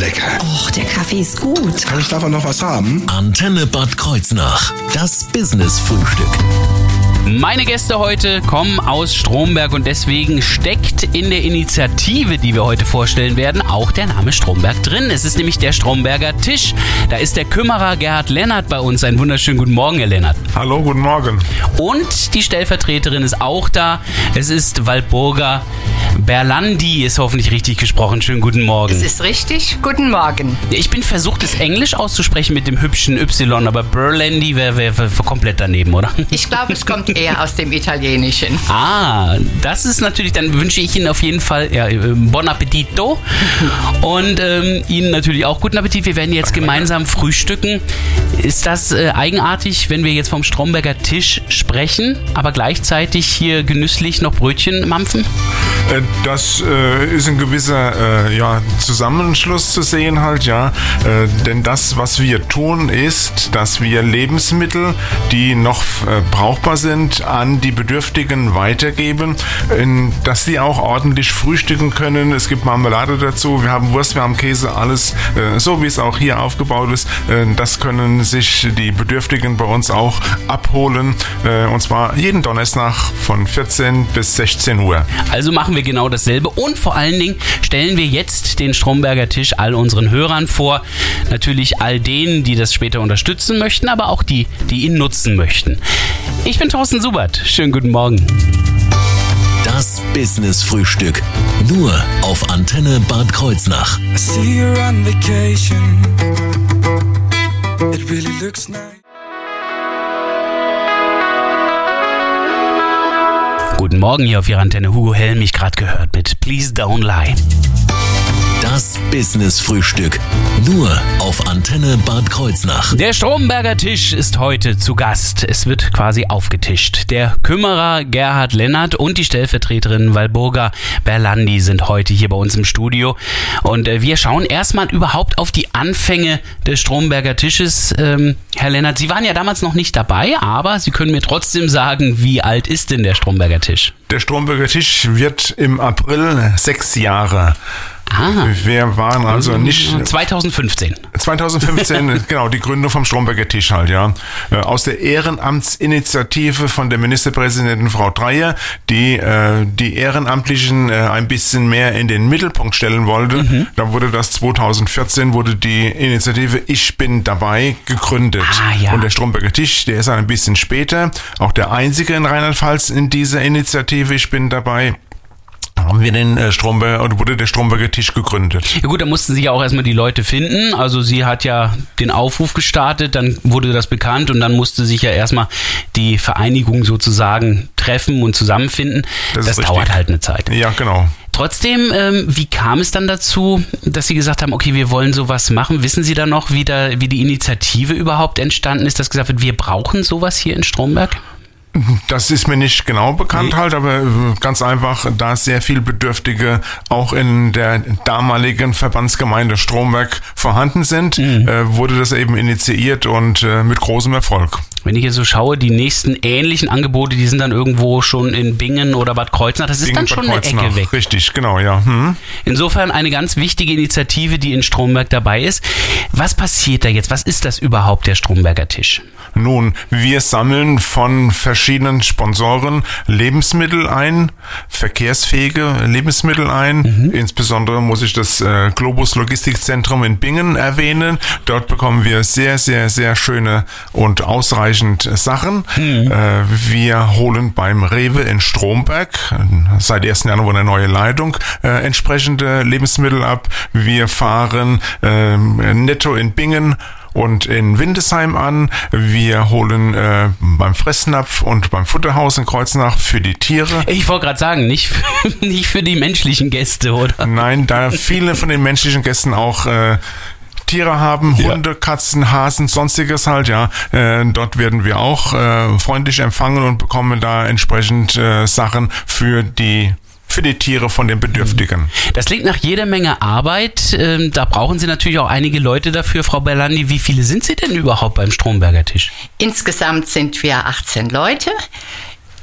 lecker. Och, der Kaffee ist gut. Kann ich davon noch was haben? Antenne Bad Kreuznach. Das Business-Frühstück. Meine Gäste heute kommen aus Stromberg und deswegen steckt in der Initiative, die wir heute vorstellen werden, auch der Name Stromberg drin. Es ist nämlich der Stromberger Tisch. Da ist der Kümmerer Gerhard Lennart bei uns. Einen wunderschönen guten Morgen, Herr Lennart. Hallo, guten Morgen. Und die Stellvertreterin ist auch da. Es ist Waldburger Berlandi, ist hoffentlich richtig gesprochen. Schönen guten Morgen. Es ist richtig. Guten Morgen. Ich bin versucht, es Englisch auszusprechen mit dem hübschen Y, aber Berlandi wäre wär, wär komplett daneben, oder? Ich glaube, es kommt eher aus dem Italienischen. Ah, das ist natürlich, dann wünsche ich Ihnen auf jeden Fall ja, Bon Appetito und ähm, Ihnen natürlich auch guten Appetit. Wir werden jetzt gemeinsam frühstücken. Ist das äh, eigenartig, wenn wir jetzt vom Stromberger Tisch sprechen, aber gleichzeitig hier genüsslich noch Brötchen mampfen? Äh, das äh, ist ein gewisser äh, ja, Zusammenschluss zu sehen halt, ja. Denn das, was wir tun, ist, dass wir Lebensmittel, die noch brauchbar sind, an die Bedürftigen weitergeben, dass sie auch ordentlich frühstücken können. Es gibt Marmelade dazu, wir haben Wurst, wir haben Käse, alles so, wie es auch hier aufgebaut ist. das können sich die Bedürftigen bei uns auch abholen. und zwar jeden Donnerstag von 14 bis 16 Uhr. Also machen wir genau dasselbe und vor allen Dingen stellen wir jetzt den Stromberger Tisch all unseren Hörern vor. Natürlich all denen, die das später unterstützen möchten, aber auch die, die ihn nutzen möchten. Ich bin Thorsten Subert. Schönen guten Morgen. Das Business-Frühstück. Nur auf Antenne Bad Kreuznach. Guten Morgen hier auf Ihrer Antenne. Hugo Helm, mich gerade gehört mit Please Don't Lie. Das Business-Frühstück. Nur auf Antenne Bad Kreuznach. Der Stromberger Tisch ist heute zu Gast. Es wird quasi aufgetischt. Der Kümmerer Gerhard Lennart und die Stellvertreterin Walburga Berlandi sind heute hier bei uns im Studio. Und äh, wir schauen erstmal überhaupt auf die Anfänge des Stromberger Tisches. Ähm, Herr Lennart, Sie waren ja damals noch nicht dabei, aber Sie können mir trotzdem sagen, wie alt ist denn der Stromberger Tisch? Der Stromberger Tisch wird im April sechs Jahre. Ah. Wir waren also nicht. 2015. 2015, genau, die Gründung vom Stromberger Tisch halt, ja. Aus der Ehrenamtsinitiative von der Ministerpräsidentin Frau Dreyer, die äh, die Ehrenamtlichen äh, ein bisschen mehr in den Mittelpunkt stellen wollte. Mhm. Da wurde das 2014, wurde die Initiative Ich bin dabei gegründet. Ah, ja. Und der Stromberger Tisch, der ist ein bisschen später, auch der einzige in Rheinland-Pfalz in dieser Initiative Ich bin dabei haben wir den äh, Stromberg oder wurde der Stromberger Tisch gegründet. Ja gut, da mussten sie ja auch erstmal die Leute finden. Also sie hat ja den Aufruf gestartet, dann wurde das bekannt und dann musste sich ja erstmal die Vereinigung sozusagen treffen und zusammenfinden. Das, das dauert halt eine Zeit. Ja, genau. Trotzdem, ähm, wie kam es dann dazu, dass Sie gesagt haben, okay, wir wollen sowas machen? Wissen Sie da noch, wie, da, wie die Initiative überhaupt entstanden ist, dass gesagt wird, wir brauchen sowas hier in Stromberg? Das ist mir nicht genau bekannt nee. halt, aber ganz einfach, da sehr viel Bedürftige auch in der damaligen Verbandsgemeinde Stromberg vorhanden sind, mhm. äh, wurde das eben initiiert und äh, mit großem Erfolg. Wenn ich hier so schaue, die nächsten ähnlichen Angebote, die sind dann irgendwo schon in Bingen oder Bad Kreuznach. Das ist Bingen, dann schon eine Ecke weg. Richtig, genau, ja. Hm. Insofern eine ganz wichtige Initiative, die in Stromberg dabei ist. Was passiert da jetzt? Was ist das überhaupt, der Stromberger Tisch? Nun, wir sammeln von verschiedenen Sponsoren Lebensmittel ein, verkehrsfähige Lebensmittel ein. Mhm. Insbesondere muss ich das äh, Globus Logistikzentrum in Bingen erwähnen. Dort bekommen wir sehr, sehr, sehr schöne und ausreichend Sachen. Mhm. Äh, wir holen beim Rewe in Stromberg seit 1. Januar eine neue Leitung äh, entsprechende Lebensmittel ab. Wir fahren ähm, netto in Bingen und in Windesheim an. Wir holen äh, beim Fressnapf und beim Futterhaus in Kreuznach für die Tiere. Ich wollte gerade sagen, nicht für, nicht für die menschlichen Gäste, oder? Nein, da viele von den menschlichen Gästen auch äh, Tiere haben, Hunde, ja. Katzen, Hasen, sonstiges halt, ja. Äh, dort werden wir auch äh, freundlich empfangen und bekommen da entsprechend äh, Sachen für die für die Tiere von den Bedürftigen. Das klingt nach jeder Menge Arbeit. Ähm, da brauchen Sie natürlich auch einige Leute dafür, Frau Berlandi. Wie viele sind Sie denn überhaupt beim Stromberger Tisch? Insgesamt sind wir 18 Leute,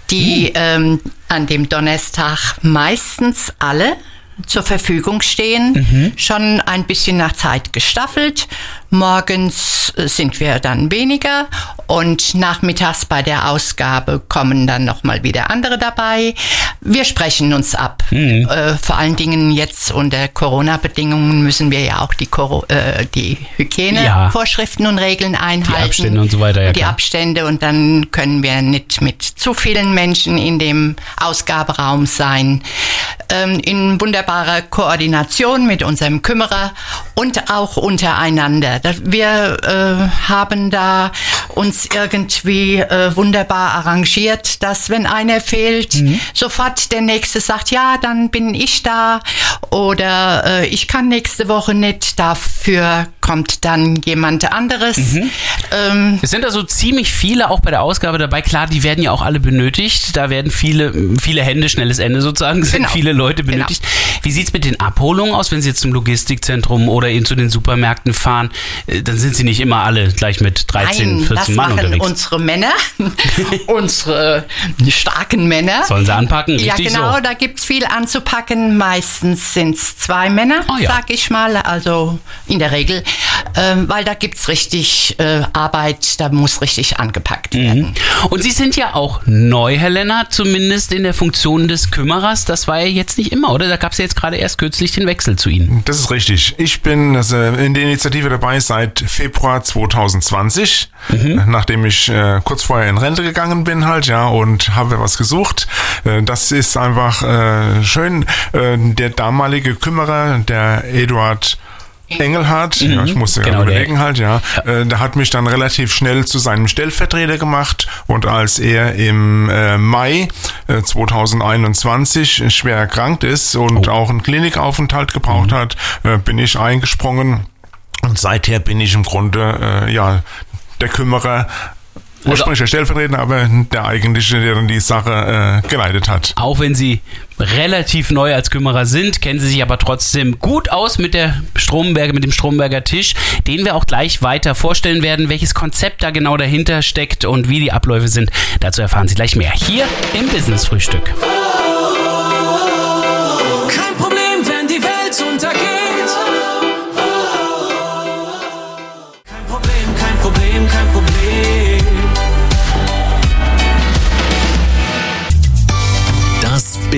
die hm. ähm, an dem Donnerstag meistens alle zur Verfügung stehen, schon ein bisschen nach Zeit gestaffelt. Morgens äh, sind wir dann weniger und nachmittags bei der Ausgabe kommen dann nochmal wieder andere dabei. Wir sprechen uns ab. Äh, vor allen Dingen jetzt unter Corona-Bedingungen müssen wir ja auch die, Coro äh, die Hygienevorschriften und Regeln einhalten. Abstände und so weiter, ja Die klar. Abstände und dann können wir nicht mit zu vielen Menschen in dem Ausgaberaum sein. Ähm, in wunderbarer Koordination mit unserem Kümmerer und auch untereinander. Da- Wir äh, haben da uns irgendwie äh, wunderbar arrangiert, dass wenn einer fehlt, Mhm. sofort der nächste sagt, ja, dann bin ich da oder äh, ich kann nächste Woche nicht, dafür kommt dann jemand anderes. Mhm. Ähm, Es sind also ziemlich viele auch bei der Ausgabe dabei. Klar, die werden ja auch alle benötigt. Da werden viele, viele Hände, schnelles Ende sozusagen, sind Genau. viele Leute benötigt. Wie sieht's mit den Abholungen aus, wenn Sie jetzt zum Logistikzentrum oder eben zu den Supermärkten fahren? Äh, Dann sind Sie nicht immer alle gleich mit 13, Nein, 14 das Mann machen unterwegs. unsere Männer, unsere starken Männer. Sollen sie anpacken? Ja, Richtig genau, so. da gibt's viel anzupacken. Meistens sind's zwei Männer, Ah, ja. sag ich mal, also in der Regel, ähm, weil da gibt's richtig äh, Arbeit, da muss richtig angepackt Mhm. werden. Und Sie sind ja auch neu, Herr Lennart, zumindest in der Funktion des Kümmerers. Das war ja jetzt nicht immer, oder? Da gab es ja jetzt gerade erst kürzlich den Wechsel zu Ihnen. Das ist richtig. Ich bin also in der Initiative dabei seit Februar 2020, nachdem ich äh, kurz vorher in Rente gegangen bin halt, ja, und habe was gesucht. Äh, das ist einfach äh, schön. Äh, der damalige Kümmerer, der Eduard Engelhardt, ja, ich musste Genau, genau, der- überlegen halt, ja, äh, der hat mich dann relativ schnell zu seinem Stellvertreter gemacht. Und als er im äh, Mai äh, 2021 schwer erkrankt ist und auch einen Klinikaufenthalt gebraucht hat, äh, bin ich eingesprungen. Und seither bin ich im Grunde äh, ja der Kümmerer. Ursprünglich der Stellvertreter, aber der eigentliche, der dann die Sache äh, geleitet hat. Auch wenn Sie relativ neu als Kümmerer sind, kennen Sie sich aber trotzdem gut aus mit der Stromberger, mit dem Stromberger Tisch, den wir auch gleich weiter vorstellen werden. Welches Konzept da genau dahinter steckt und wie die Abläufe sind, dazu erfahren Sie gleich mehr. Hier im Business Frühstück. Kein Problem, wenn die Welt untergeht.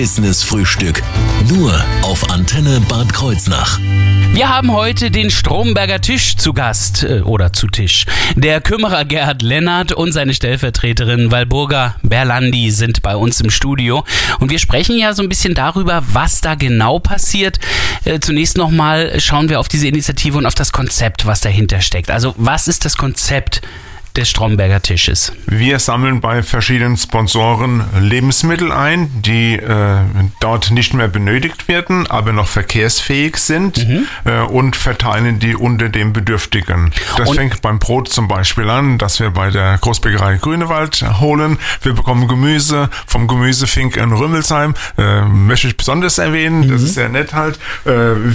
Business Frühstück. Nur auf Antenne Bad Kreuznach. Wir haben heute den Stromberger Tisch zu Gast äh, oder zu Tisch. Der Kümmerer Gerhard Lennart und seine Stellvertreterin Walburga Berlandi sind bei uns im Studio und wir sprechen ja so ein bisschen darüber, was da genau passiert. Äh, zunächst nochmal schauen wir auf diese Initiative und auf das Konzept, was dahinter steckt. Also was ist das Konzept des Stromberger Tisches? Wir sammeln bei verschiedenen Sponsoren Lebensmittel ein, die äh, dort nicht mehr benötigt werden, aber noch verkehrsfähig sind äh, und verteilen die unter den Bedürftigen. Das Und- fängt beim Brot zum Beispiel an, dass wir bei der Großbäckerei Grünewald holen. Wir bekommen Gemüse vom Gemüsefink in Rümmelsheim. Äh, möchte ich besonders erwähnen, das ist sehr nett halt. Äh,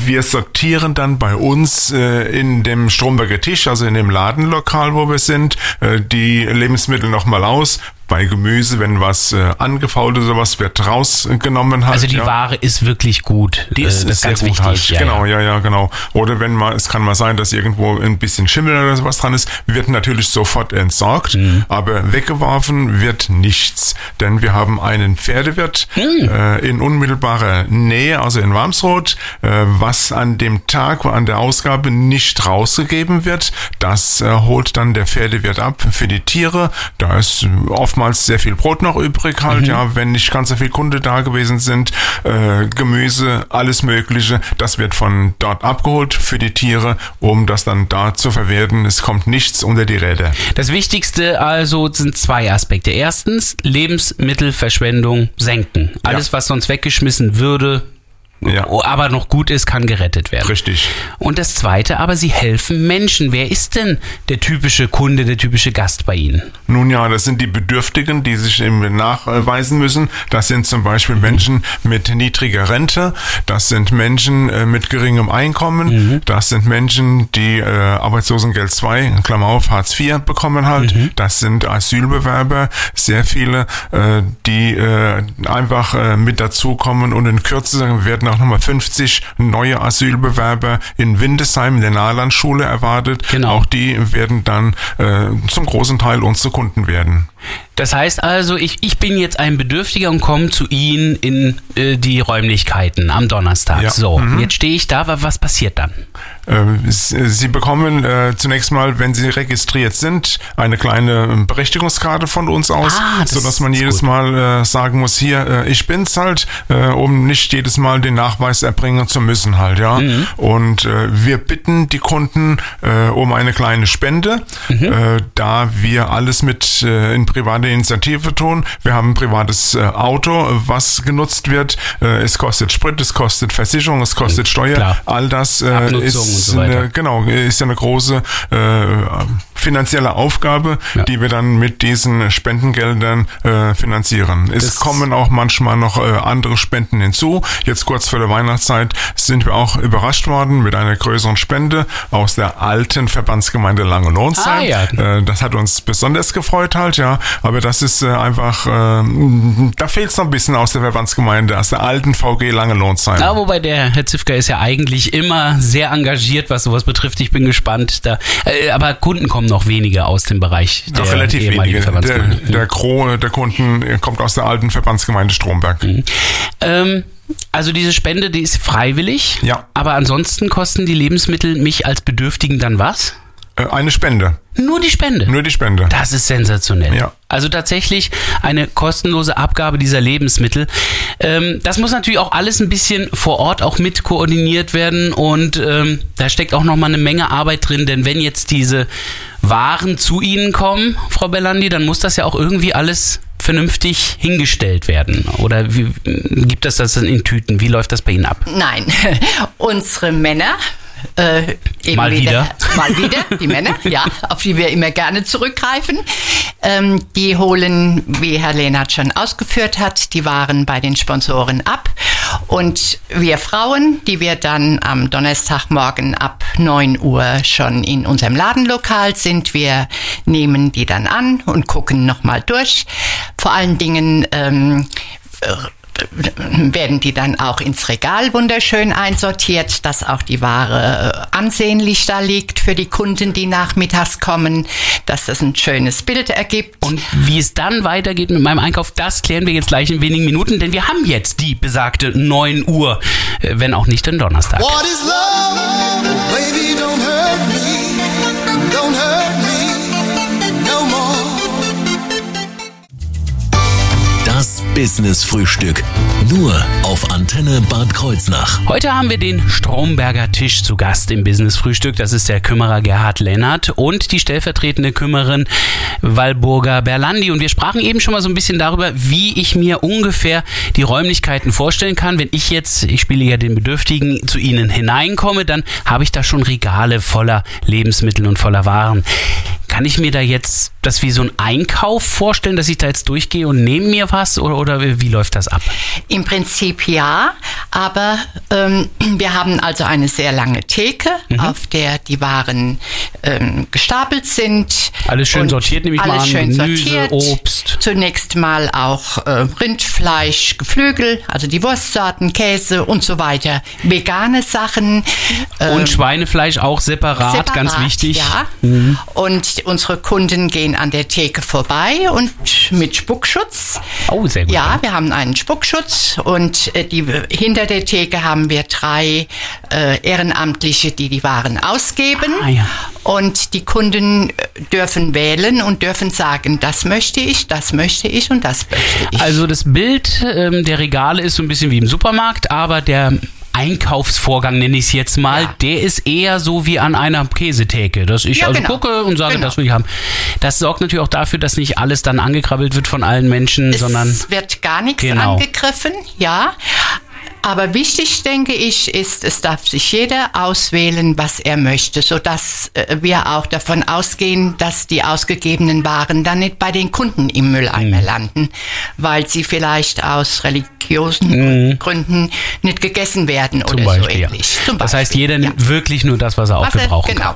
wir sortieren dann bei uns äh, in dem Stromberger Tisch, also in dem Ladenlokal, wo wir sind, die Lebensmittel nochmal aus. Bei Gemüse, wenn was äh, angefault oder sowas, wird rausgenommen halt. Also die ja. Ware ist wirklich gut. Die Äh, ist, das ist sehr ganz gut wichtig. halt. Ja, genau, ja. ja. ja, genau. Oder wenn mal, es kann mal sein, dass irgendwo ein bisschen Schimmel oder sowas dran ist, wird natürlich sofort entsorgt, Mhm. aber weggeworfen wird nichts. Denn wir haben einen Pferdewirt Mhm. äh, in unmittelbarer Nähe, also in Warmsroth, äh, was an dem Tag, an der Ausgabe nicht rausgegeben wird. Das äh, holt dann der Pferdewirt ab für die Tiere. Da ist äh, oftmals sehr viel Brot noch übrig halt, Mhm. ja, wenn nicht ganz so viele Kunde da gewesen sind, äh, Gemüse, alles Mögliche, das wird von dort abgeholt für die Tiere, um das dann da zu verwerten. Es kommt nichts unter die Räder. Das Wichtigste also sind zwei Aspekte. Erstens, Lebensmittelverschwendung senken. Alles, was sonst weggeschmissen würde, Ja. aber noch gut ist, kann gerettet werden. Richtig. Und das Zweite, aber Sie helfen Menschen. Wer ist denn der typische Kunde, der typische Gast bei Ihnen? Nun ja, das sind die Bedürftigen, die sich eben nachweisen müssen. Das sind zum Beispiel Menschen mit niedriger Rente. Das sind Menschen äh, mit geringem Einkommen. Das sind Menschen, die äh, Arbeitslosengeld 2, Klammer auf, Hartz IV bekommen halt. Das sind Asylbewerber. Sehr viele, äh, die äh, einfach äh, mit dazukommen und in Kürze werden auch auch nochmal 50 neue Asylbewerber in Windesheim in der Nahlandschule erwartet. Genau. Auch die werden dann äh, zum großen Teil unsere Kunden werden. Das heißt also, ich, ich bin jetzt ein Bedürftiger und komme zu Ihnen in äh, die Räumlichkeiten am Donnerstag. Ja. So, Mhm. jetzt stehe ich da, wa- was passiert dann? Äh, s- Sie bekommen äh, zunächst mal, wenn Sie registriert sind, eine kleine äh, Berechtigungskarte von uns aus, Ah, das sodass man jedes gut. Mal äh, sagen muss, hier, äh, ich bin's halt, äh, um nicht jedes Mal den Nachweis erbringen zu müssen halt, ja. Mhm. Und äh, wir bitten die Kunden äh, um eine kleine Spende, Mhm. äh, da wir alles mit äh, in private Initiative tun. Wir haben ein privates äh, Auto, was genutzt wird. Äh, es kostet Sprit, es kostet Versicherung, es kostet Steuer. Klar. All das äh, ist so eine, genau, ist ja eine große äh, finanzielle Aufgabe, Ja. die wir dann mit diesen Spendengeldern äh, finanzieren. Es Das- kommen auch manchmal noch äh, andere Spenden hinzu. Jetzt kurz vor der Weihnachtszeit sind wir auch überrascht worden mit einer größeren Spende aus der alten Verbandsgemeinde Langenlohnsheim. Ah, ja. äh, das hat uns besonders gefreut halt, ja. Aber das ist äh, einfach, äh, da fehlt es noch ein bisschen aus der Verbandsgemeinde, aus der alten VG Langenlohnsheim. Ja, wobei der Herr Zifka ist ja eigentlich immer sehr engagiert, was sowas betrifft. Ich bin gespannt. Da, äh, aber Kunden kommen noch weniger aus dem Bereich der Doch relativ ehemaligen wenige. Der, Verbandsgemeinde. der Gros der Kunden kommt aus der alten Verbandsgemeinde Stromberg. Mhm. Ähm, also diese Spende, die ist freiwillig. Ja. Aber ansonsten kosten die Lebensmittel mich als Bedürftigen dann was? Äh, Eine Spende. Nur die Spende. Nur die Spende. Das ist sensationell. Ja. Also tatsächlich eine kostenlose Abgabe dieser Lebensmittel. Ähm, das muss natürlich auch alles ein bisschen vor Ort auch mit koordiniert werden und ähm, da steckt auch noch mal eine Menge Arbeit drin, denn wenn jetzt diese Waren zu Ihnen kommen, Frau Bellandi, dann muss das ja auch irgendwie alles vernünftig hingestellt werden. Oder wie, gibt es das dann in Tüten? Wie läuft das bei Ihnen ab? Nein, unsere Männer. Äh, eben Mal wieder. Mal wieder, die Männer, ja, auf die wir immer gerne zurückgreifen. Ähm, die holen, wie Herr Lehnert schon ausgeführt hat, die Waren bei den Sponsoren ab. Und wir Frauen, die wir dann am Donnerstagmorgen ab 9 Uhr schon in unserem Ladenlokal sind, wir nehmen die dann an und gucken nochmal durch. Vor allen Dingen ähm, werden die dann auch ins Regal wunderschön einsortiert, dass auch die Ware äh, ansehnlich da liegt für die Kunden, die nachmittags kommen, dass das ein schönes Bild ergibt. Und wie es dann weitergeht mit meinem Einkauf, das klären wir jetzt gleich in wenigen Minuten, denn wir haben jetzt die besagte 9 Uhr, äh, wenn auch nicht den Donnerstag. What is love? Baby, don't hurt me. Don't hurt me Das Business-Frühstück. Nur auf Antenne Bad Kreuznach. Heute haben wir den Stromberger Tisch zu Gast im Business Frühstück. Das ist der Kümmerer Gerhard Lennart und die stellvertretende Kümmerin Walburga Berlandi. Und wir sprachen eben schon mal so ein bisschen darüber, wie ich mir ungefähr die Räumlichkeiten vorstellen kann. Wenn ich jetzt, ich spiele ja den Bedürftigen, zu Ihnen hineinkomme, dann habe ich da schon Regale voller Lebensmittel und voller Waren. Kann ich mir da jetzt das wie so ein Einkauf vorstellen, dass ich da jetzt durchgehe und nehme mir was oder, oder wie läuft das ab? Im Prinzip ja, aber ähm, wir haben also eine sehr lange Theke, Mhm. auf der die Waren ähm, gestapelt sind. Alles schön sortiert, nehme ich mal alles an. schön Gemüse, sortiert. Obst. Zunächst mal auch äh, Rindfleisch, Geflügel, also die Wurstsorten, Käse und so weiter. Vegane Sachen. Und Schweinefleisch auch separat, Separat, ganz wichtig. Ja. Und unsere Kunden gehen an der Theke vorbei und mit Spuckschutz. Oh, sehr gut. Ja, wir haben einen Spuckschutz und äh, die, hinter der Theke haben wir drei äh, Ehrenamtliche, die die Waren ausgeben. Ah, ja. Und die Kunden äh, dürfen wählen und dürfen sagen, das möchte ich, das möchte ich und das möchte ich. Also das Bild ähm, der Regale ist so ein bisschen wie im Supermarkt, aber der Einkaufsvorgang, nenne ich es jetzt mal, Ja. der ist eher so wie an einer Käsetheke, dass ich Ja, also genau. gucke und sage, Genau. das will ich haben. Das sorgt natürlich auch dafür, dass nicht alles dann angekrabbelt wird von allen Menschen, sondern es wird gar nichts Genau. angegriffen, ja. Aber wichtig, denke ich, ist, es darf sich jeder auswählen, was er möchte, sodass äh, wir auch davon ausgehen, dass die ausgegebenen Waren dann nicht bei den Kunden im Mülleimer Mhm. landen, weil sie vielleicht aus religiösen Gründen nicht gegessen werden Mhm. zum oder Beispiel. so ja. ähnlich. Zum Das heißt, jeder ja. nimmt wirklich nur das, was er auch Was er- gebrauchen genau. kann.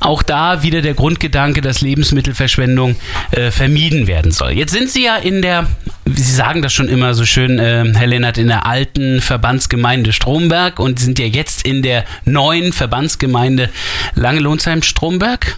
Auch da wieder der Grundgedanke, dass Lebensmittelverschwendung äh, vermieden werden soll. Jetzt sind Sie ja in der Sie sagen das schon immer so schön, äh, Herr Lennart, in der alten Verbandsgemeinde Stromberg und sind ja jetzt in der neuen Verbandsgemeinde Langelohnsheim-Stromberg.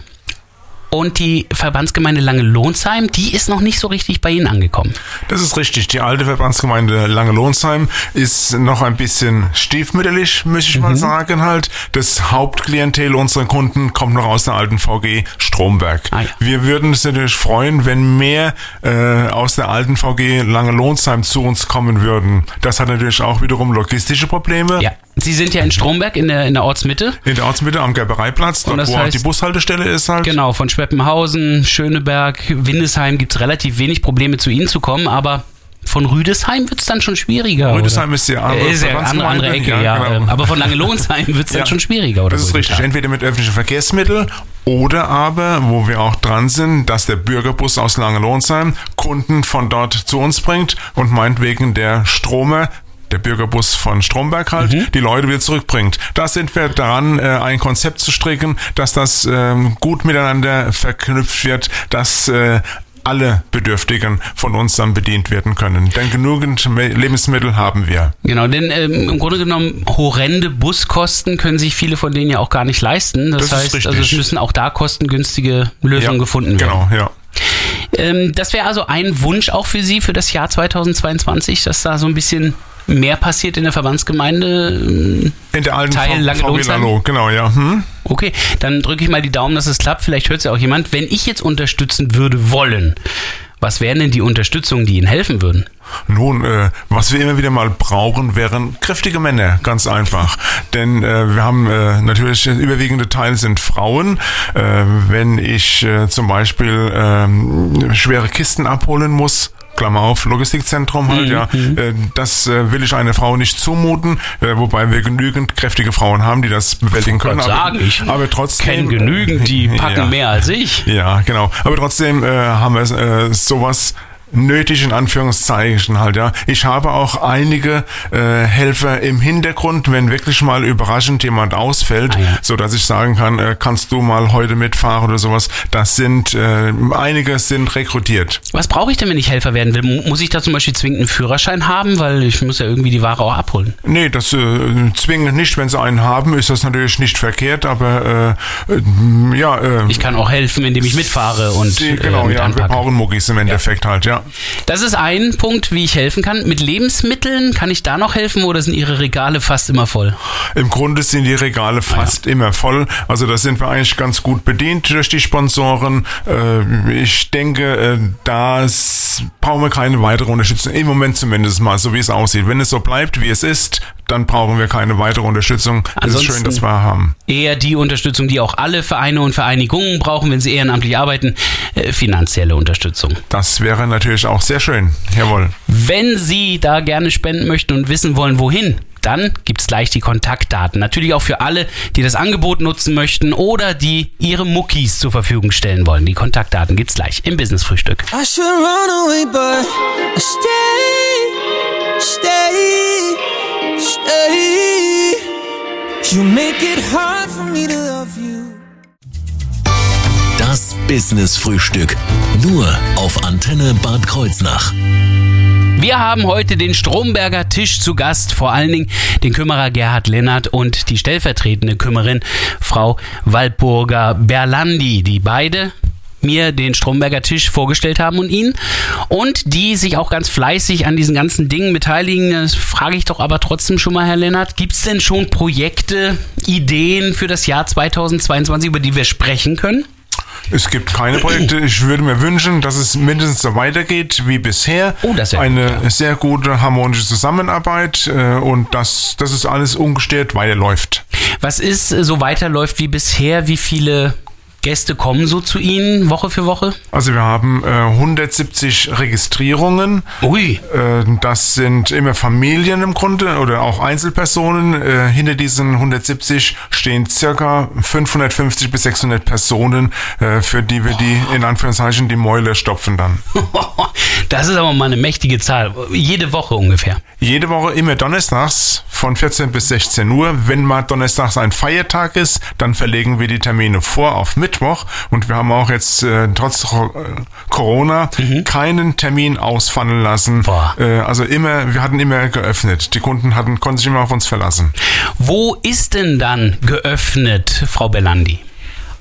Und die Verbandsgemeinde Lange-Lohnsheim, die ist noch nicht so richtig bei Ihnen angekommen. Das ist richtig. Die alte Verbandsgemeinde Lange-Lohnsheim ist noch ein bisschen stiefmütterlich, muss ich Mhm. mal sagen halt. Das Hauptklientel unserer Kunden kommt noch aus der alten VG Stromberg. Ah, ja. Wir würden uns natürlich freuen, wenn mehr äh, aus der alten VG Lange-Lohnsheim zu uns kommen würden. Das hat natürlich auch wiederum logistische Probleme. Ja. Sie sind ja in Stromberg in der, in der Ortsmitte. In der Ortsmitte am Gerbereiplatz, dort das wo auch heißt- die Bushaltestelle ist halt. Genau, von Schweppenhausen, Schöneberg, Windesheim gibt es relativ wenig Probleme zu Ihnen zu kommen, aber von Rüdesheim wird es dann schon schwieriger. Rüdesheim oder? ist die andere Äh, ist ja andere, andere Ecke, ja. Ja, genau. Aber von Langelohnsheim wird es dann Ja. schon schwieriger, oder? Das ist richtig. Sie Entweder mit öffentlichen Verkehrsmitteln oder aber, wo wir auch dran sind, dass der Bürgerbus aus Langelohnsheim Kunden von dort zu uns bringt und meinetwegen der Stromer der Bürgerbus von Stromberg halt, Mhm. die Leute wieder zurückbringt. Da sind wir dran, äh, ein Konzept zu stricken, dass das ähm, gut miteinander verknüpft wird, dass äh, alle Bedürftigen von uns dann bedient werden können. Denn genügend Lebensmittel haben wir. Genau, denn ähm, im Grunde genommen horrende Buskosten können sich viele von denen ja auch gar nicht leisten. Das, Das heißt, also es müssen auch da kostengünstige Lösungen gefunden werden. Genau, ja. Ähm, das wäre also ein Wunsch auch für Sie für das Jahr 2022, dass da so ein bisschen mehr passiert in der Verbandsgemeinde. Ähm, In der alten Teil V- Lange VG Lohnsheim? Lalo, genau, ja. Hm? Okay, dann drücke ich mal die Daumen, dass es klappt. Vielleicht hört es ja auch jemand. Wenn ich jetzt unterstützen würde wollen, was wären denn die Unterstützungen, die Ihnen helfen würden? Nun, äh, was wir immer wieder mal brauchen, wären kräftige Männer, ganz einfach. Denn äh, wir haben äh, natürlich, der überwiegende Teil sind Frauen. Äh, wenn ich äh, zum Beispiel ähm, schwere Kisten abholen muss, Klammer auf, Logistikzentrum halt, ja. Äh, das äh, will ich einer Frau nicht zumuten, äh, wobei wir genügend kräftige Frauen haben, die das bewältigen können. Gott sagen, ich aber trotzdem. kenne genügend, die packen Ja. mehr als ich. Ja, genau. Aber trotzdem äh, haben wir äh, sowas nötig in Anführungszeichen halt, ja. Ich habe auch einige äh, Helfer im Hintergrund, wenn wirklich mal überraschend jemand ausfällt, Ah, ja. so dass ich sagen kann, äh, kannst du mal heute mitfahren oder sowas. Das sind, äh, einige sind rekrutiert. Was brauche ich denn, wenn ich Helfer werden will? Mu- Muss ich da zum Beispiel zwingend einen Führerschein haben, weil ich muss ja irgendwie die Ware auch abholen. Nee, das äh, zwingend nicht. Wenn sie einen haben, ist das natürlich nicht verkehrt, aber äh, äh, ja, äh, Ich kann auch helfen, indem ich mitfahre und die, äh, genau, mit ja, wir anpacke. brauchen Muckis im Endeffekt halt, ja. Das ist ein Punkt, wie ich helfen kann. Mit Lebensmitteln kann ich da noch helfen oder sind Ihre Regale fast immer voll? Im Grunde sind die Regale fast immer voll. Also da sind wir eigentlich ganz gut bedient durch die Sponsoren. Äh, ich denke, äh, da brauchen wir keine weitere Unterstützung. Im Moment zumindest mal, so wie es aussieht. Wenn es so bleibt, wie es ist, dann brauchen wir keine weitere Unterstützung. Es ist schön, dass wir haben. Eher die Unterstützung, die auch alle Vereine und Vereinigungen brauchen, wenn sie ehrenamtlich arbeiten, äh, finanzielle Unterstützung. Das wäre natürlich auch sehr schön. Jawohl. Wenn Sie da gerne spenden möchten und wissen wollen, wohin, dann gibt's gleich die Kontaktdaten. Natürlich auch für alle, die das Angebot nutzen möchten oder die ihre Muckis zur Verfügung stellen wollen. Die Kontaktdaten gibt's gleich im Business-Frühstück. I should run away, but I stay, stay, stay. You make it hard for me to love you. Das Business Frühstück. Nur auf Antenne Bad Kreuznach. Wir haben heute den Stromberger Tisch zu Gast, vor allen Dingen den Kümmerer Gerhard Lennart und die stellvertretende Kümmerin Frau Walpurger Berlandi, die beide mir den Stromberger Tisch vorgestellt haben und ihn und die sich auch ganz fleißig an diesen ganzen Dingen beteiligen. Das frage ich doch aber trotzdem schon mal, Herr Lennart, gibt es denn schon Projekte, Ideen für das Jahr 2022, über die wir sprechen können? Es gibt keine Projekte. Ich würde mir wünschen, dass es mindestens so weitergeht wie bisher. Oh, das Eine gut, ja. sehr gute harmonische Zusammenarbeit äh, und dass, dass es alles ungestört weiterläuft. Was ist so weiterläuft wie bisher? Wie viele Gäste kommen so zu Ihnen Woche für Woche? Also wir haben äh, 170 Registrierungen. Ui. Äh, das sind immer Familien im Grunde oder auch Einzelpersonen. Äh, hinter diesen 170 stehen circa 550 bis 600 Personen, äh, für die wir die in Anführungszeichen die Mäule stopfen dann. Das ist aber mal eine mächtige Zahl. Jede Woche ungefähr. Jede Woche immer donnerstags von 14 bis 16 Uhr. Wenn mal donnerstags ein Feiertag ist, dann verlegen wir die Termine vor auf Mittwoch. Und wir haben auch jetzt äh, trotz äh, Corona keinen Termin ausfallen lassen. Äh, also immer, wir hatten immer geöffnet. Die Kunden hatten, konnten sich immer auf uns verlassen. Wo ist denn dann geöffnet, Frau Bellandi?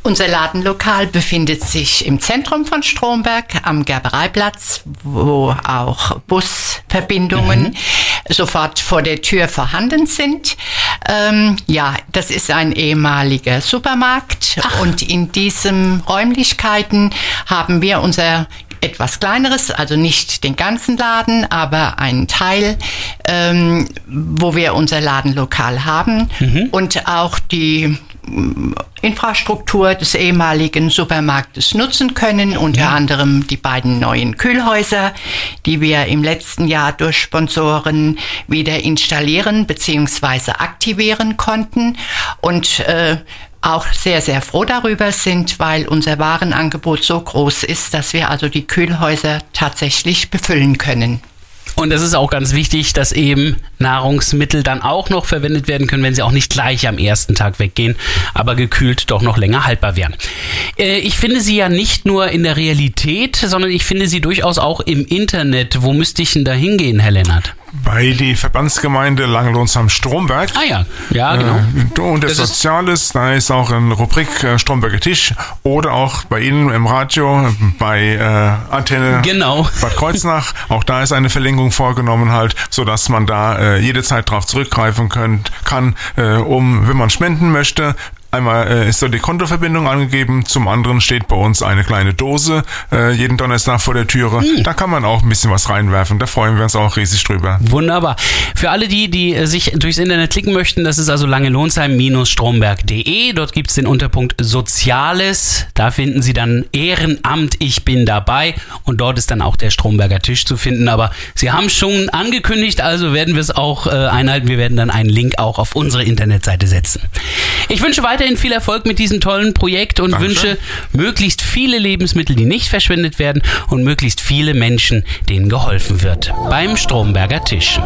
Unser Ladenlokal befindet sich im Zentrum von Stromberg am Gerbereiplatz, wo auch Busverbindungen sofort vor der Tür vorhanden sind. Ähm, ja, das ist ein ehemaliger Supermarkt und in diesen Räumlichkeiten haben wir unser etwas kleineres, also nicht den ganzen Laden, aber einen Teil, ähm, wo wir unser Ladenlokal haben und auch die Infrastruktur des ehemaligen Supermarktes nutzen können, unter anderem die beiden neuen Kühlhäuser, die wir im letzten Jahr durch Sponsoren wieder installieren bzw. aktivieren konnten und äh, auch sehr, sehr froh darüber sind, weil unser Warenangebot so groß ist, dass wir also die Kühlhäuser tatsächlich befüllen können. Und es ist auch ganz wichtig, dass eben Nahrungsmittel dann auch noch verwendet werden können, wenn sie auch nicht gleich am ersten Tag weggehen, aber gekühlt doch noch länger haltbar wären. Äh, ich finde sie ja nicht nur in der Realität, sondern ich finde sie durchaus auch im Internet. Wo müsste ich denn da hingehen, Herr Lennart? Bei die Verbandsgemeinde Langelohns am Stromberg. Ah ja, ja, genau. Äh, und das Das ist- Soziales, da ist auch eine Rubrik äh, Stromberger Tisch oder auch bei Ihnen im Radio bei äh, Antenne Genau. Bad Kreuznach. Auch da ist eine Verlängerung vorgenommen halt, so dass man da äh, jederzeit drauf zurückgreifen könnt, kann, äh, um, wenn man spenden möchte. Einmal äh, ist da die Kontoverbindung angegeben, zum anderen steht bei uns eine kleine Dose äh, jeden Donnerstag vor der Türe. Da kann man auch ein bisschen was reinwerfen. Da freuen wir uns auch riesig drüber. Wunderbar. Für alle die, die äh, sich durchs Internet klicken möchten, das ist also langelohnsheim-stromberg.de. Dort gibt's den Unterpunkt Soziales. Da finden Sie dann Ehrenamt, ich bin dabei. Und dort ist dann auch der Stromberger Tisch zu finden. Aber Sie haben schon angekündigt, also werden wir es auch äh, einhalten. Wir werden dann einen Link auch auf unsere Internetseite setzen. Ich wünsche weiterhin viel Erfolg mit diesem tollen Projekt und Dankeschön. wünsche möglichst viele Lebensmittel, die nicht verschwendet werden und möglichst viele Menschen, denen geholfen wird. Beim Stromberger Tisch.